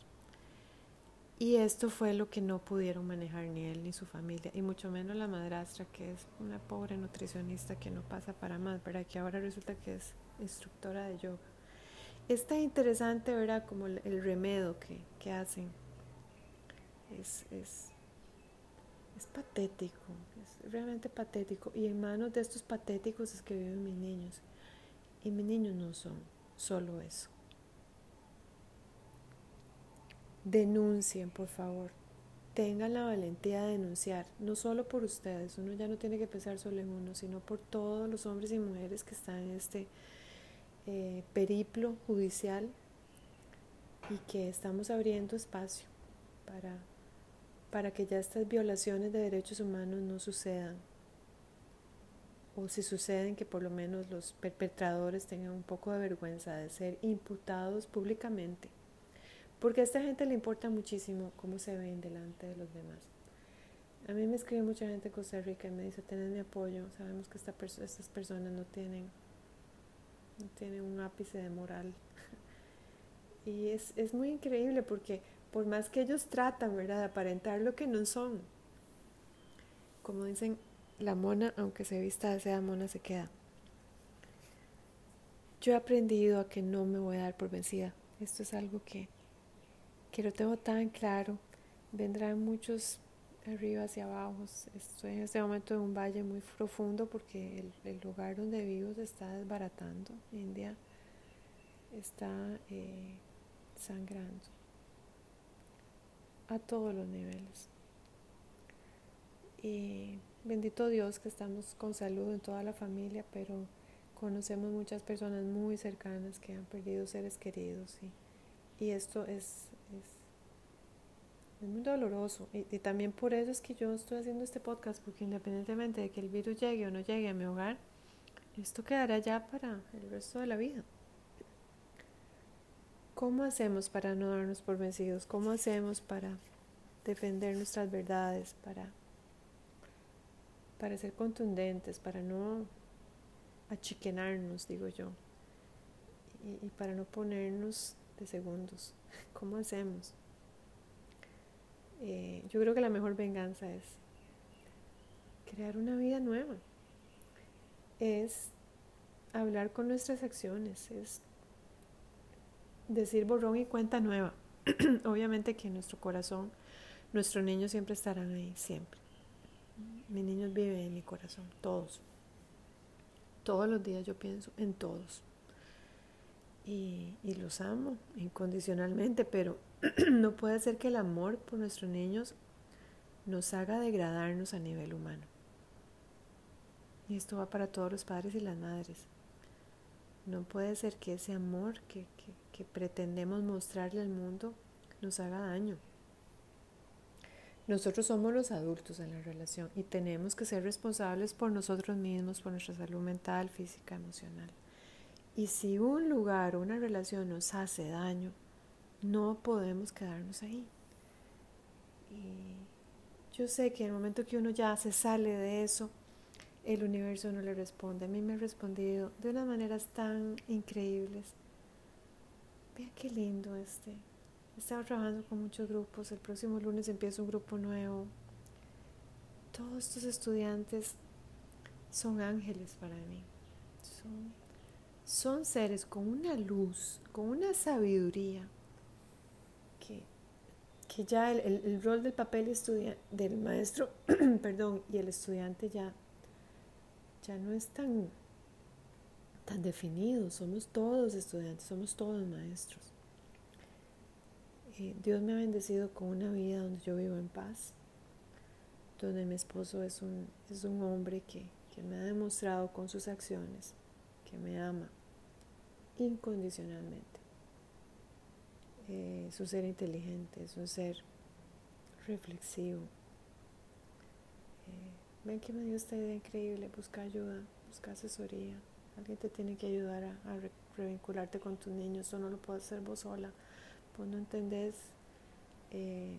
Y esto fue lo que no pudieron manejar ni él ni su familia, y mucho menos la madrastra, que es una pobre nutricionista que no pasa para más, ¿verdad? Que ahora resulta que es instructora de yoga. Es tan interesante, ¿verdad? Como el, remedio que, que hacen. Es, es, es patético, es realmente patético. Y en manos de estos patéticos es que viven mis niños. Y mis niños no son solo eso. Denuncien, por favor. Tengan la valentía de denunciar, no solo por ustedes, uno ya no tiene que pensar solo en uno, sino por todos los hombres y mujeres que están en este eh, periplo judicial y que estamos abriendo espacio para para que ya estas violaciones de derechos humanos no sucedan. O si suceden, que por lo menos los perpetradores tengan un poco de vergüenza de ser imputados públicamente. Porque a esta gente le importa muchísimo cómo se ven delante de los demás. A mí me escribe mucha gente de Costa Rica y me dice, tened mi apoyo, sabemos que esta estas personas no tienen, no tienen un ápice de moral. y es, es muy increíble porque por más que ellos tratan, ¿verdad?, de aparentar lo que no son. Como dicen, la mona, aunque se vista de seda mona, se queda. Yo he aprendido a que no me voy a dar por vencida. Esto es algo que, que lo tengo tan claro. Vendrán muchos arriba hacia abajo. Estoy en este momento en un valle muy profundo porque el, lugar donde vivo se está desbaratando. India está eh, sangrando a todos los niveles. Bendito Dios que estamos con salud en toda la familia, pero conocemos muchas personas muy cercanas que han perdido seres queridos y, esto es, es, muy doloroso. Y, y, también por eso es que yo estoy haciendo este podcast, porque independientemente de que el virus llegue o no llegue a mi hogar, esto quedará ya para el resto de la vida. ¿Cómo hacemos para no darnos por vencidos? ¿Cómo hacemos para defender nuestras verdades, para, para ser contundentes, para no achiquenarnos, digo yo, y, para no ponernos de segundos? ¿Cómo hacemos? Eh, yo creo que la mejor venganza es crear una vida nueva, es hablar con nuestras acciones, es decir borrón y cuenta nueva. Obviamente que en nuestro corazón, nuestros niños siempre estarán ahí, siempre. Mis niños viven en mi corazón, todos. Todos los días yo pienso en todos. Y, los amo incondicionalmente, pero no puede ser que el amor por nuestros niños nos haga degradarnos a nivel humano. Y esto va para todos los padres y las madres. No puede ser que ese amor que, que, pretendemos mostrarle al mundo nos haga daño. Nosotros somos los adultos en la relación y tenemos que ser responsables por nosotros mismos, por nuestra salud mental, física, emocional. Y si un lugar o una relación nos hace daño, no podemos quedarnos ahí. Y yo sé que en el momento que uno ya se sale de eso, el universo no le responde. A mí me ha respondido de unas maneras tan increíbles. Vean qué lindo este. He estado trabajando con muchos grupos. El próximo lunes empieza un grupo nuevo. Todos estos estudiantes son ángeles para mí. Son, son seres con una luz, con una sabiduría que, que ya el, el, rol del papel del maestro perdón, y el estudiante ya ya no es tan, tan definido. Somos todos estudiantes, somos todos maestros. Eh, Dios me ha bendecido con una vida donde yo vivo en paz, donde mi esposo es un, es un hombre que, que me ha demostrado con sus acciones que me ama incondicionalmente. Eh, es un ser inteligente, es un ser reflexivo. Eh, Ven que me dio esta idea increíble, busca ayuda, busca asesoría. Alguien te tiene que ayudar a, revincularte con tus niños, eso no lo puedes hacer vos sola. Vos no entendés eh,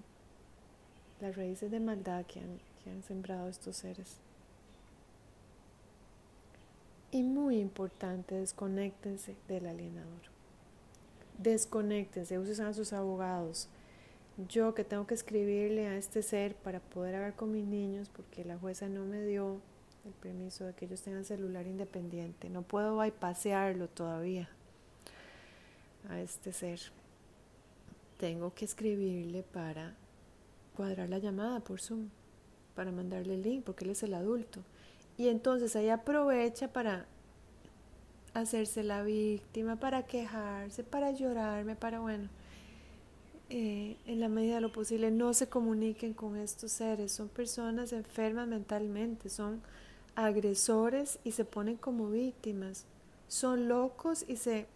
las raíces de maldad que han, que han sembrado estos seres. Y muy importante, desconéctense del alienador. Desconéctense, usen a sus abogados, yo que tengo que escribirle a este ser para poder hablar con mis niños porque la jueza no me dio el permiso de que ellos tengan celular independiente. No puedo bypasearlo todavía a este ser. Tengo que escribirle para cuadrar la llamada por Zoom, para mandarle el link porque él es el adulto. Y entonces ahí aprovecha para hacerse la víctima, para quejarse, para llorarme, para bueno eh, en la medida de lo posible no se comuniquen con estos seres. Son personas enfermas mentalmente, son agresores y se ponen como víctimas. Son locos y se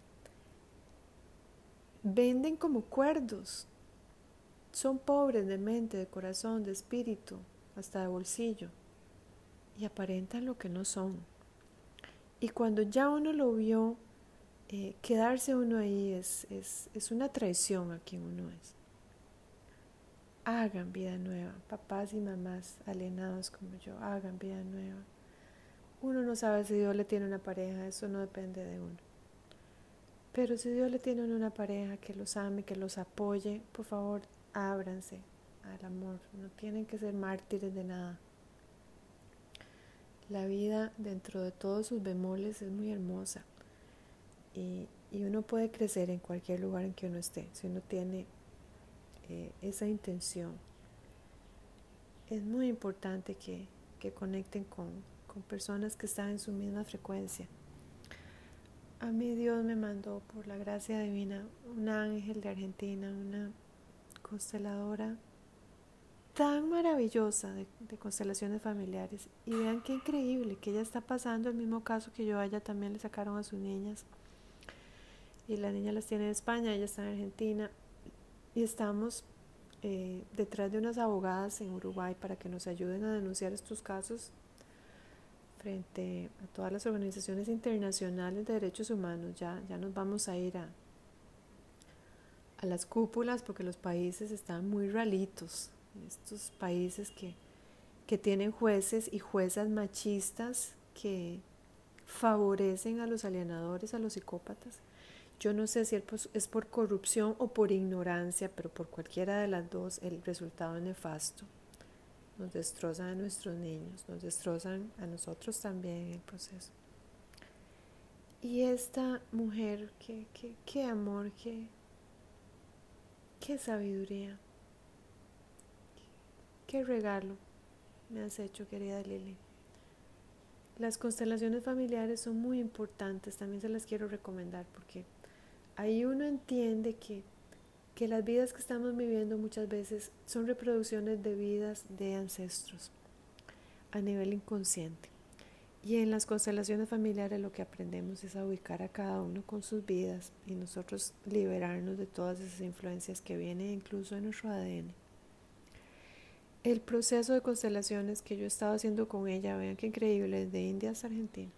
venden como cuerdos. son pobres de mente, de corazón, de espíritu, hasta de bolsillo, y aparentan lo que no son. Y cuando ya uno lo vio, eh, quedarse uno ahí es, es, es una traición a quien uno es. Hagan vida nueva, papás y mamás alienados como yo, hagan vida nueva. Uno no sabe si Dios le tiene una pareja, eso no depende de uno. Pero si Dios le tiene una pareja que los ame, que los apoye, por favor, ábranse al amor. No tienen que ser mártires de nada. La vida dentro de todos sus bemoles es muy hermosa y, uno puede crecer en cualquier lugar en que uno esté, si uno tiene eh, esa intención. Es muy importante que, conecten con, con personas que están en su misma frecuencia. A mí Dios me mandó por la gracia divina un ángel de Argentina, una consteladora tan maravillosa de, constelaciones familiares. Y vean qué increíble que ella está pasando el mismo caso que yo a ella también le sacaron a sus niñas. Y la niña las tiene en España, ella está en Argentina. Y estamos eh, detrás de unas abogadas en Uruguay para que nos ayuden a denunciar estos casos frente a todas las organizaciones internacionales de derechos humanos. Ya, ya nos vamos a ir a, a las cúpulas porque los países están muy ralitos estos países que, que tienen jueces y juezas machistas que favorecen a los alienadores, a los psicópatas. Yo no sé si es por corrupción o por ignorancia, pero por cualquiera de las dos el resultado es nefasto. Nos destrozan a nuestros niños, nos destrozan a nosotros también en el proceso. Y esta mujer, qué, qué, qué amor, qué, qué sabiduría. Qué regalo me has hecho, querida Lili. Las constelaciones familiares son muy importantes, también se las quiero recomendar porque ahí uno entiende que, que las vidas que estamos viviendo muchas veces son reproducciones de vidas de ancestros a nivel inconsciente. Y en las constelaciones familiares lo que aprendemos es a ubicar a cada uno con sus vidas y nosotros liberarnos de todas esas influencias que vienen incluso en nuestro ADN el proceso de constelaciones que yo he estado haciendo con ella, vean qué increíble, de India hasta Argentina.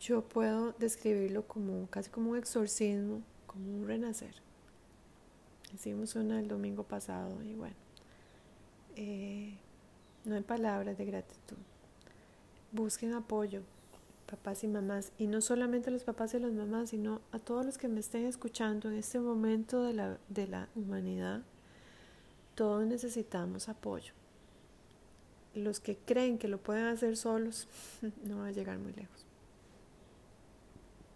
Yo puedo describirlo como casi como un exorcismo, como un renacer. Hicimos una el domingo pasado y bueno, eh, no hay palabras de gratitud. Busquen apoyo, papás y mamás, y no solamente a los papás y las mamás, sino a todos los que me estén escuchando en este momento de la, de la humanidad todos necesitamos apoyo. Los que creen que lo pueden hacer solos no van a llegar muy lejos.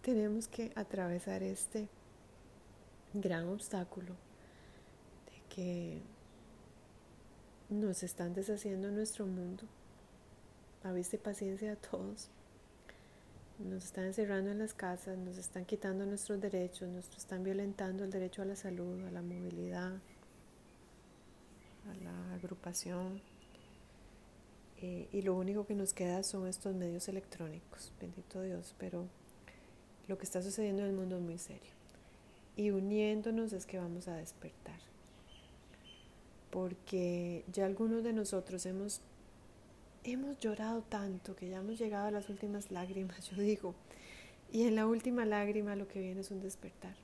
Tenemos que atravesar este gran obstáculo de que nos están deshaciendo nuestro mundo. Aviste paciencia a todos. Nos están encerrando en las casas, nos están quitando nuestros derechos, nos están violentando el derecho a la salud, a la movilidad, a la agrupación. Eh, y lo único que nos queda son estos medios electrónicos, bendito Dios, pero lo que está sucediendo en el mundo es muy serio. Y uniéndonos es que vamos a despertar. Porque ya algunos de nosotros hemos, hemos llorado tanto que ya hemos llegado a las últimas lágrimas, yo digo. Y en la última lágrima lo que viene es un despertar.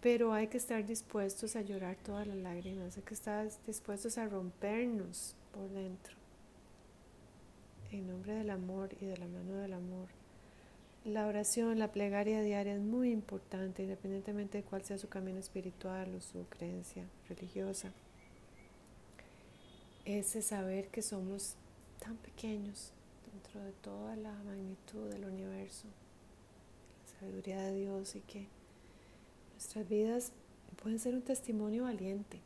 Pero hay que estar dispuestos a llorar todas las lágrimas, hay que estar dispuestos a rompernos por dentro. En nombre del amor y de la mano del amor. La oración, la plegaria diaria es muy importante, independientemente de cuál sea su camino espiritual o su creencia religiosa. Ese saber que somos tan pequeños dentro de toda la magnitud del universo, la sabiduría de Dios y que Nuestras vidas pueden ser un testimonio valiente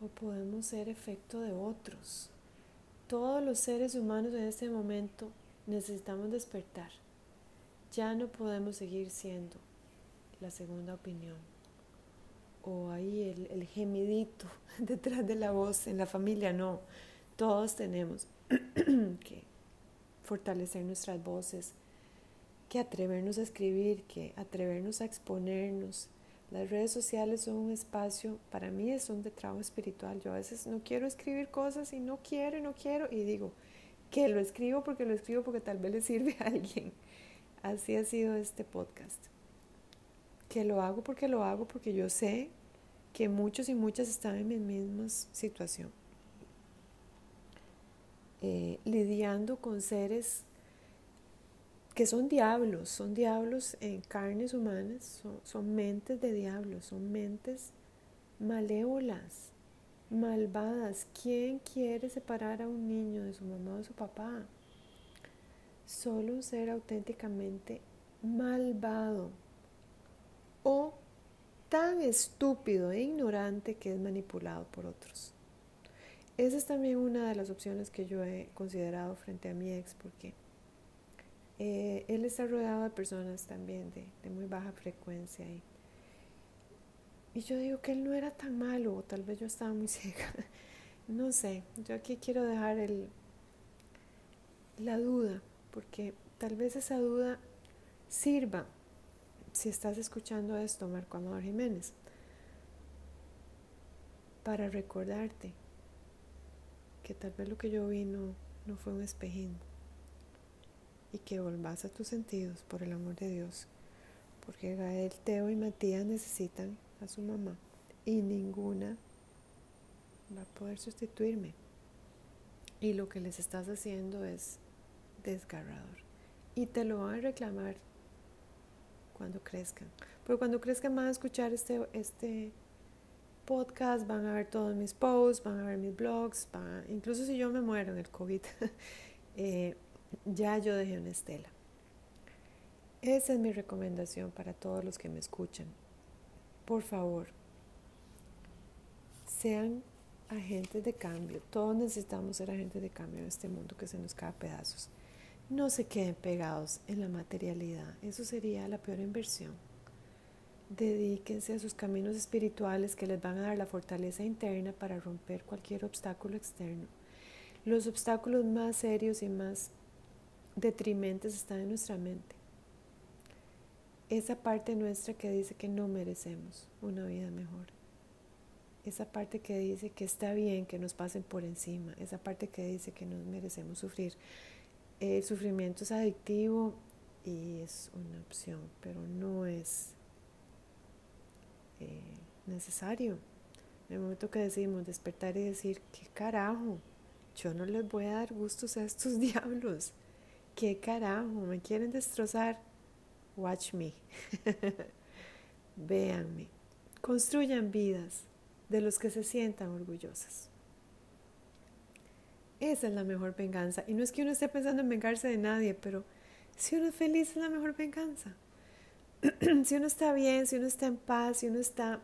o podemos ser efecto de otros. Todos los seres humanos en este momento necesitamos despertar. Ya no podemos seguir siendo la segunda opinión o ahí el, el gemidito detrás de la voz en la familia. No, todos tenemos que fortalecer nuestras voces que atrevernos a escribir, que atrevernos a exponernos. Las redes sociales son un espacio, para mí son de trabajo espiritual. Yo a veces no quiero escribir cosas y no quiero y no quiero y digo que lo escribo porque lo escribo porque tal vez le sirve a alguien. Así ha sido este podcast. Que lo hago porque lo hago porque yo sé que muchos y muchas están en mi misma situación. Eh, lidiando con seres que son diablos, son diablos en carnes humanas, son, mentes de diablos, son mentes malévolas, malvadas. ¿Quién quiere separar a un niño de su mamá o de su papá? Solo un ser auténticamente malvado o tan estúpido e ignorante que es manipulado por otros. Esa es también una de las opciones que yo he considerado frente a mi ex, porque eh, él está rodeado de personas también de, muy baja frecuencia. Y, yo digo que él no era tan malo, o tal vez yo estaba muy ciega. No sé, yo aquí quiero dejar el, la duda, porque tal vez esa duda sirva si estás escuchando esto, Marco Amador Jiménez, para recordarte que tal vez lo que yo vi no, no fue un espejismo y que volvás a tus sentidos por el amor de Dios, porque Gael, Teo y Matías necesitan a su mamá y ninguna va a poder sustituirme. Y lo que les estás haciendo es desgarrador. Y te lo van a reclamar cuando crezcan. Porque cuando crezcan van a escuchar este, este podcast, van a ver todos mis posts, van a ver mis blogs, incluso si yo me muero en el COVID, eh, ya yo dejé una estela. Esa es mi recomendación para todos los que me escuchan. Por favor, sean agentes de cambio. Todos necesitamos ser agentes de cambio en este mundo que se nos cae a pedazos. No se queden pegados en la materialidad. Eso sería la peor inversión. Dedíquense a sus caminos espirituales que les van a dar la fortaleza interna para romper cualquier obstáculo externo. Los obstáculos más serios y más detrimentes están en nuestra mente. Esa parte nuestra que dice que no merecemos una vida mejor. Esa parte que dice que está bien que nos pasen por encima. Esa parte que dice que no merecemos sufrir. El sufrimiento es adictivo y es una opción, pero no es eh, necesario. En el momento que decimos despertar y decir, ¿qué carajo? Yo no les voy a dar gustos a estos diablos. ¿Qué carajo? ¿Me quieren destrozar? Watch me. Véanme. Construyan vidas de los que se sientan orgullosas. Esa es la mejor venganza. Y no es que uno esté pensando en vengarse de nadie, pero si uno es feliz es la mejor venganza. si uno está bien, si uno está en paz, si uno está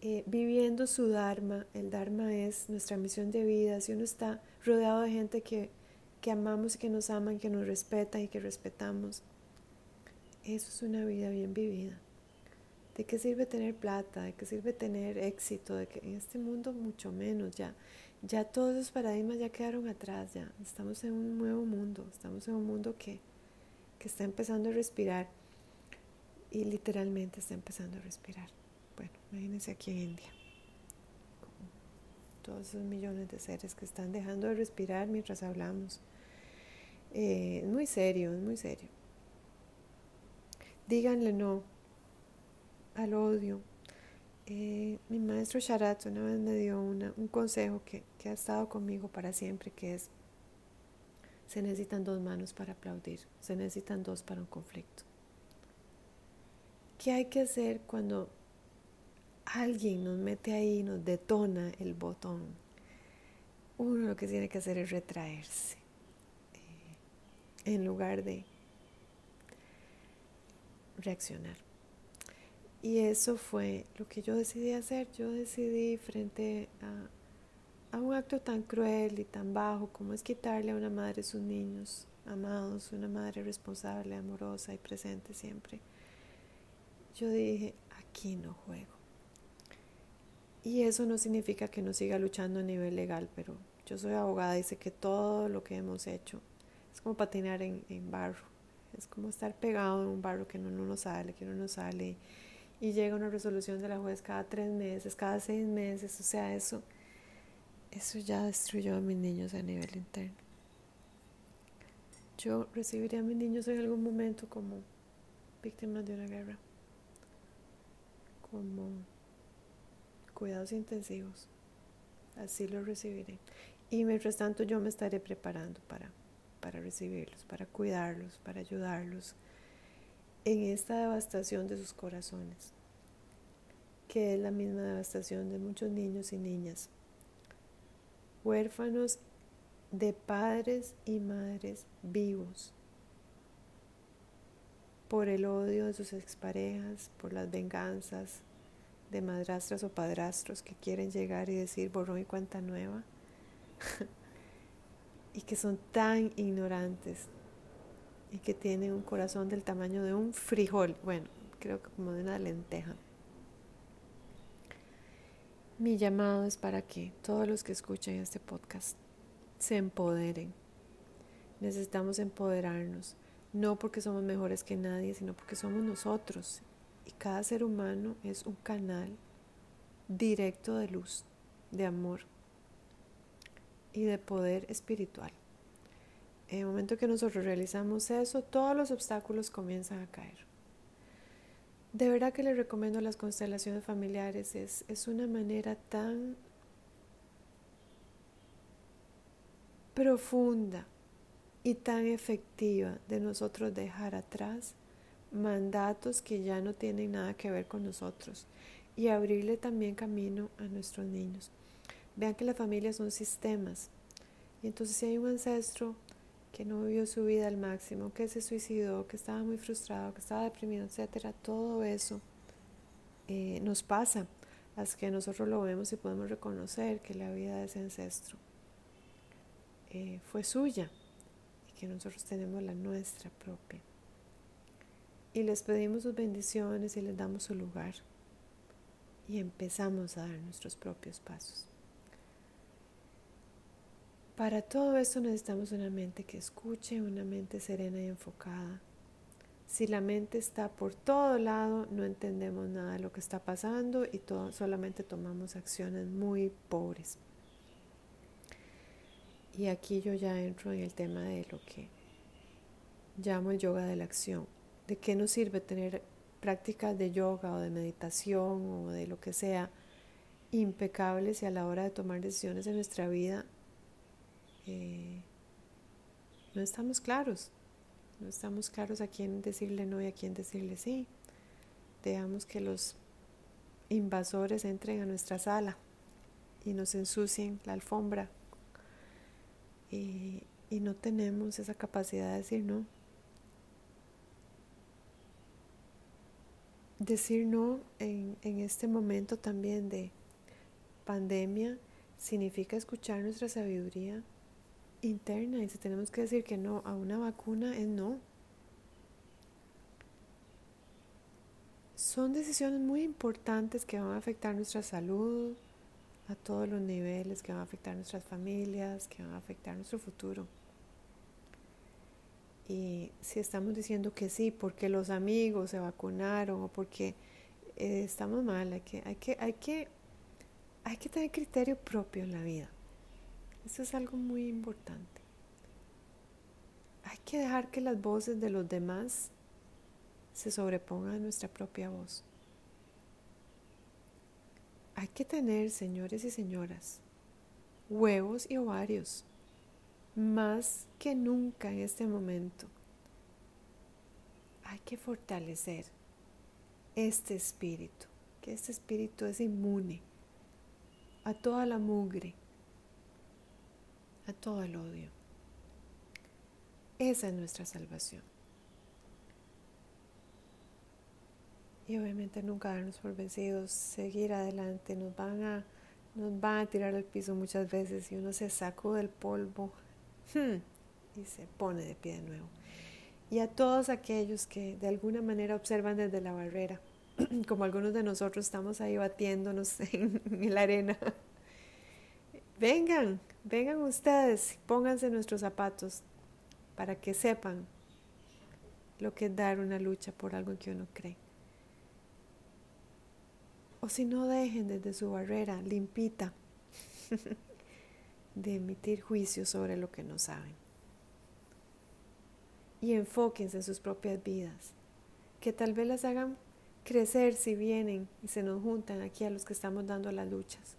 eh, viviendo su Dharma, el Dharma es nuestra misión de vida, si uno está rodeado de gente que que amamos y que nos aman, que nos respetan y que respetamos. Eso es una vida bien vivida. ¿De qué sirve tener plata? ¿De qué sirve tener éxito? De en este mundo mucho menos ya. Ya todos esos paradigmas ya quedaron atrás, ya. Estamos en un nuevo mundo, estamos en un mundo que, que está empezando a respirar y literalmente está empezando a respirar. Bueno, imagínense aquí en India. Todos esos millones de seres que están dejando de respirar mientras hablamos. Eh, es muy serio, es muy serio. Díganle no al odio. Eh, mi maestro Sharat una vez me dio un consejo que, que ha estado conmigo para siempre, que es, se necesitan dos manos para aplaudir, se necesitan dos para un conflicto. ¿Qué hay que hacer cuando alguien nos mete ahí, nos detona el botón? Uno lo que tiene que hacer es retraerse en lugar de reaccionar. Y eso fue lo que yo decidí hacer. Yo decidí frente a, un acto tan cruel y tan bajo como es quitarle a una madre sus niños amados, una madre responsable, amorosa y presente siempre. Yo dije, aquí no juego. Y eso no significa que no siga luchando a nivel legal, pero yo soy abogada y sé que todo lo que hemos hecho es como patinar en, barro. Es como estar pegado en un barro que no, no nos sale, que no nos sale. y llega una resolución de la juez cada tres meses, cada seis meses, o sea, eso, eso ya destruyó a mis niños a nivel interno. Yo recibiría a mis niños en algún momento como víctimas de una guerra, como cuidados intensivos, así los recibiré. Y mientras tanto yo me estaré preparando para, para recibirlos, para cuidarlos, para ayudarlos en esta devastación de sus corazones, que es la misma devastación de muchos niños y niñas, huérfanos de padres y madres vivos, por el odio de sus exparejas, por las venganzas de madrastras o padrastros que quieren llegar y decir borrón y cuenta nueva, y que son tan ignorantes y que tienen un corazón del tamaño de un frijol, bueno, creo que como de una lenteja. Mi llamado es para que todos los que escuchen este podcast se empoderen. Necesitamos empoderarnos, no porque somos mejores que nadie, sino porque somos nosotros. Y cada ser humano es un canal directo de luz, de amor y de poder espiritual. En el momento que nosotros realizamos eso, todos los obstáculos comienzan a caer. De verdad que les recomiendo las constelaciones familiares. Es, es una manera tan profunda y tan efectiva de nosotros dejar atrás mandatos que ya no tienen nada que ver con nosotros y abrirle también camino a nuestros niños. Vean que las familias son sistemas. Y entonces si hay un ancestro que no vivió su vida al máximo, que se suicidó, que estaba muy frustrado, que estaba deprimido, etcétera, todo eso eh, nos pasa hasta que nosotros lo vemos y podemos reconocer que la vida de ese ancestro eh, fue suya y que nosotros tenemos la nuestra propia. Y les pedimos sus bendiciones y les damos su lugar y empezamos a dar nuestros propios pasos. Para todo esto necesitamos una mente que escuche, una mente serena y enfocada. Si la mente está por todo lado, no entendemos nada de lo que está pasando y solamente tomamos acciones muy pobres. Y aquí yo ya entro en el tema de lo que llamo el yoga de la acción. ¿De qué nos sirve tener prácticas de yoga o de meditación o de lo que sea impecables y a la hora de tomar decisiones en nuestra vida eh, no estamos claros. No estamos claros a quién decirle no y a quién decirle sí. Dejamos que los invasores entren a nuestra sala y nos ensucien la alfombra. Y, no tenemos esa capacidad de decir no. Decir no en este momento también de pandemia significa escuchar nuestra sabiduría, interna y si tenemos que decir que no a una vacuna es no. Son decisiones muy importantes que van a afectar nuestra salud a todos los niveles, que van a afectar nuestras familias, que van a afectar nuestro futuro. Y si estamos diciendo que sí, porque los amigos se vacunaron o porque eh, estamos mal, hay que, hay, que, hay, que, hay que tener criterio propio en la vida. Eso es algo muy importante. Hay que dejar que las voces de los demás se sobrepongan a nuestra propia voz. Hay que tener, señores y señoras, huevos y ovarios, más que nunca en este momento. Hay que fortalecer este espíritu, que este espíritu es inmune a toda la mugre, a todo el odio. Esa es nuestra salvación. Y obviamente nunca darnos por vencidos, seguir adelante. Nos van a, nos van a tirar al piso muchas veces y uno se sacude el polvo hmm, y se pone de pie de nuevo. Y a todos aquellos que de alguna manera observan desde la barrera, como algunos de nosotros estamos ahí batiéndonos en la arena, vengan, vengan ustedes, pónganse nuestros zapatos para que sepan lo que es dar una lucha por algo que uno cree. O si no, dejen desde su barrera limpita de emitir juicios sobre lo que no saben. Y enfóquense en sus propias vidas, que tal vez las hagan crecer si vienen y se nos juntan aquí a los que estamos dando las luchas.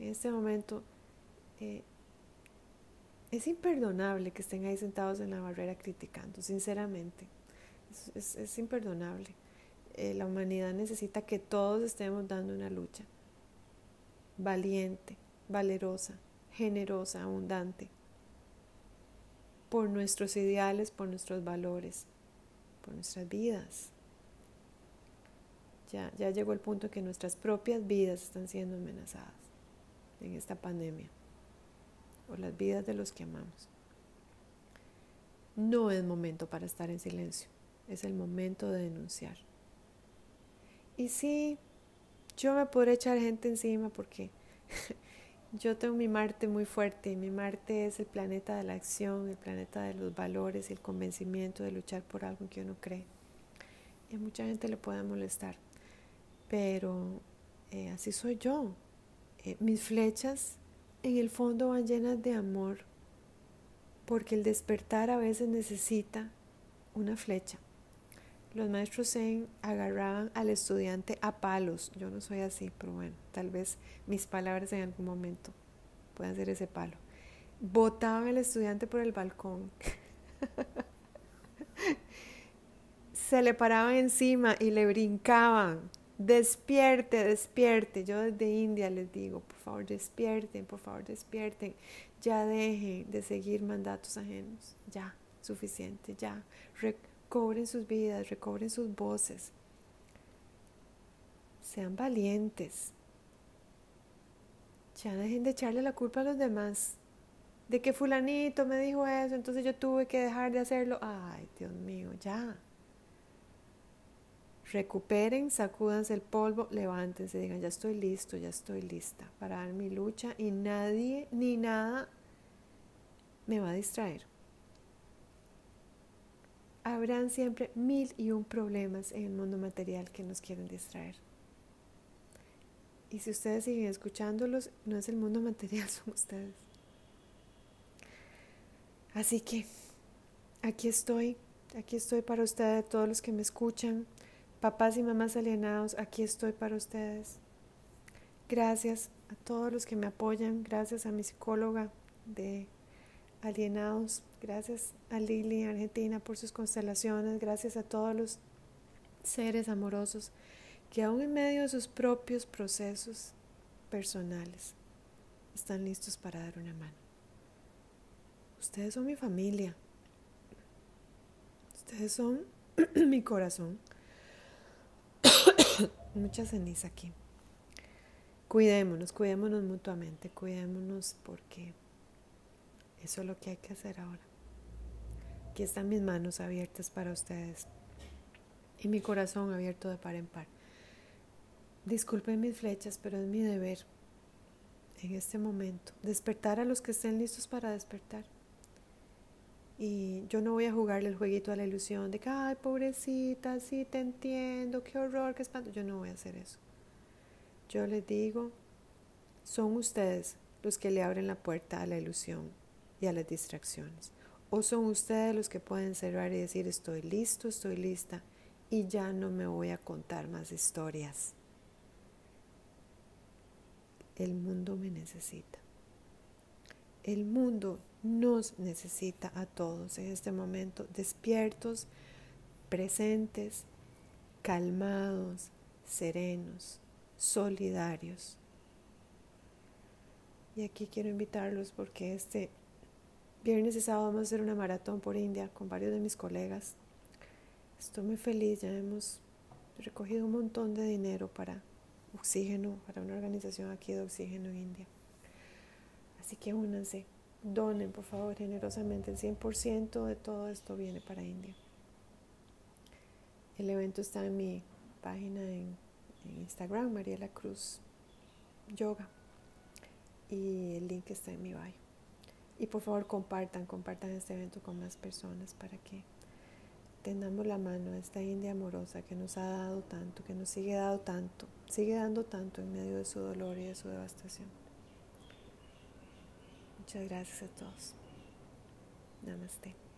En este momento eh, es imperdonable que estén ahí sentados en la barrera criticando, sinceramente. Es, imperdonable. Eh, la humanidad necesita que todos estemos dando una lucha valiente, valerosa, generosa, abundante, por nuestros ideales, por nuestros valores, por nuestras vidas. Ya, ya llegó el punto que nuestras propias vidas están siendo amenazadas en esta pandemia, o las vidas de los que amamos. No es momento para estar en silencio, es el momento de denunciar. Y sí, yo me podré echar gente encima porque yo tengo mi Marte muy fuerte y mi Marte es el planeta de la acción, el planeta de los valores y el convencimiento de luchar por algo que uno cree. Y a mucha gente le puede molestar, pero eh, así soy yo. Eh, mis flechas en el fondo van llenas de amor, porque el despertar a veces necesita una flecha. Los maestros Zen agarraban al estudiante a palos. Yo no soy así, pero bueno, tal vez mis palabras en algún momento puedan ser ese palo. Botaban al estudiante por el balcón. Se le paraban encima y le brincaban. Despierte, despierte. Yo desde India les digo, por favor, despierten, por favor, despierten. Ya dejen de seguir mandatos ajenos. Ya, suficiente, ya recobren sus vidas, recobren sus voces. Sean valientes. Ya dejen de echarle la culpa a los demás. De que fulanito me dijo eso, entonces yo tuve que dejar de hacerlo. Ay, Dios mío, ya. Recuperen, sacúdanse el polvo, levántense, digan, ya estoy listo, ya estoy lista para dar mi lucha y nadie ni nada me va a distraer habrán siempre mil y un problemas en el mundo material que nos quieren distraer. Y si ustedes siguen escuchándolos, no es el mundo material, son ustedes. Así que aquí estoy, aquí estoy para ustedes, todos los que me escuchan, papás y mamás alienados, aquí estoy para ustedes. Gracias a todos los que me apoyan, gracias a mi psicóloga de alienados. Gracias a Lili Argentina por sus constelaciones. Gracias a todos los seres amorosos que aún en medio de sus propios procesos personales están listos para dar una mano. Ustedes son mi familia. Ustedes son mi corazón. Mucha ceniza aquí. Cuidémonos, cuidémonos mutuamente, cuidémonos porque eso es lo que hay que hacer ahora. Aquí están mis manos abiertas para ustedes y mi corazón abierto de par en par. Disculpen mis flechas, pero es mi deber en este momento despertar a los que estén listos para despertar. Y yo no voy a jugarle el jueguito a la ilusión de que, ay, pobrecita, sí te entiendo, qué horror, qué espanto. Yo no voy a hacer eso. Yo les digo, son ustedes los que le abren la puerta a la ilusión y a las distracciones. O son ustedes los que pueden cerrar y decir estoy listo, estoy lista y ya no me voy a contar más historias. El mundo me necesita. El mundo nos necesita a todos en este momento despiertos, presentes, calmados, serenos, solidarios. Y aquí quiero invitarlos porque este Viernes sábado vamos a hacer una maratón por India con varios de mis colegas. Estoy muy feliz, ya hemos recogido un montón de dinero para oxígeno, para una organización aquí de oxígeno en India. Así que únanse, donen por favor generosamente, el 100% de todo esto viene para India. El evento está en mi página en, en Instagram, Mariela Cruz Yoga, y el link está en mi bio. Y por favor compartan, compartan este evento con más personas para que tendamos la mano a esta India amorosa que nos ha dado tanto, que nos sigue dando tanto, sigue dando tanto en medio de su dolor y de su devastación. Muchas gracias a todos. Namaste.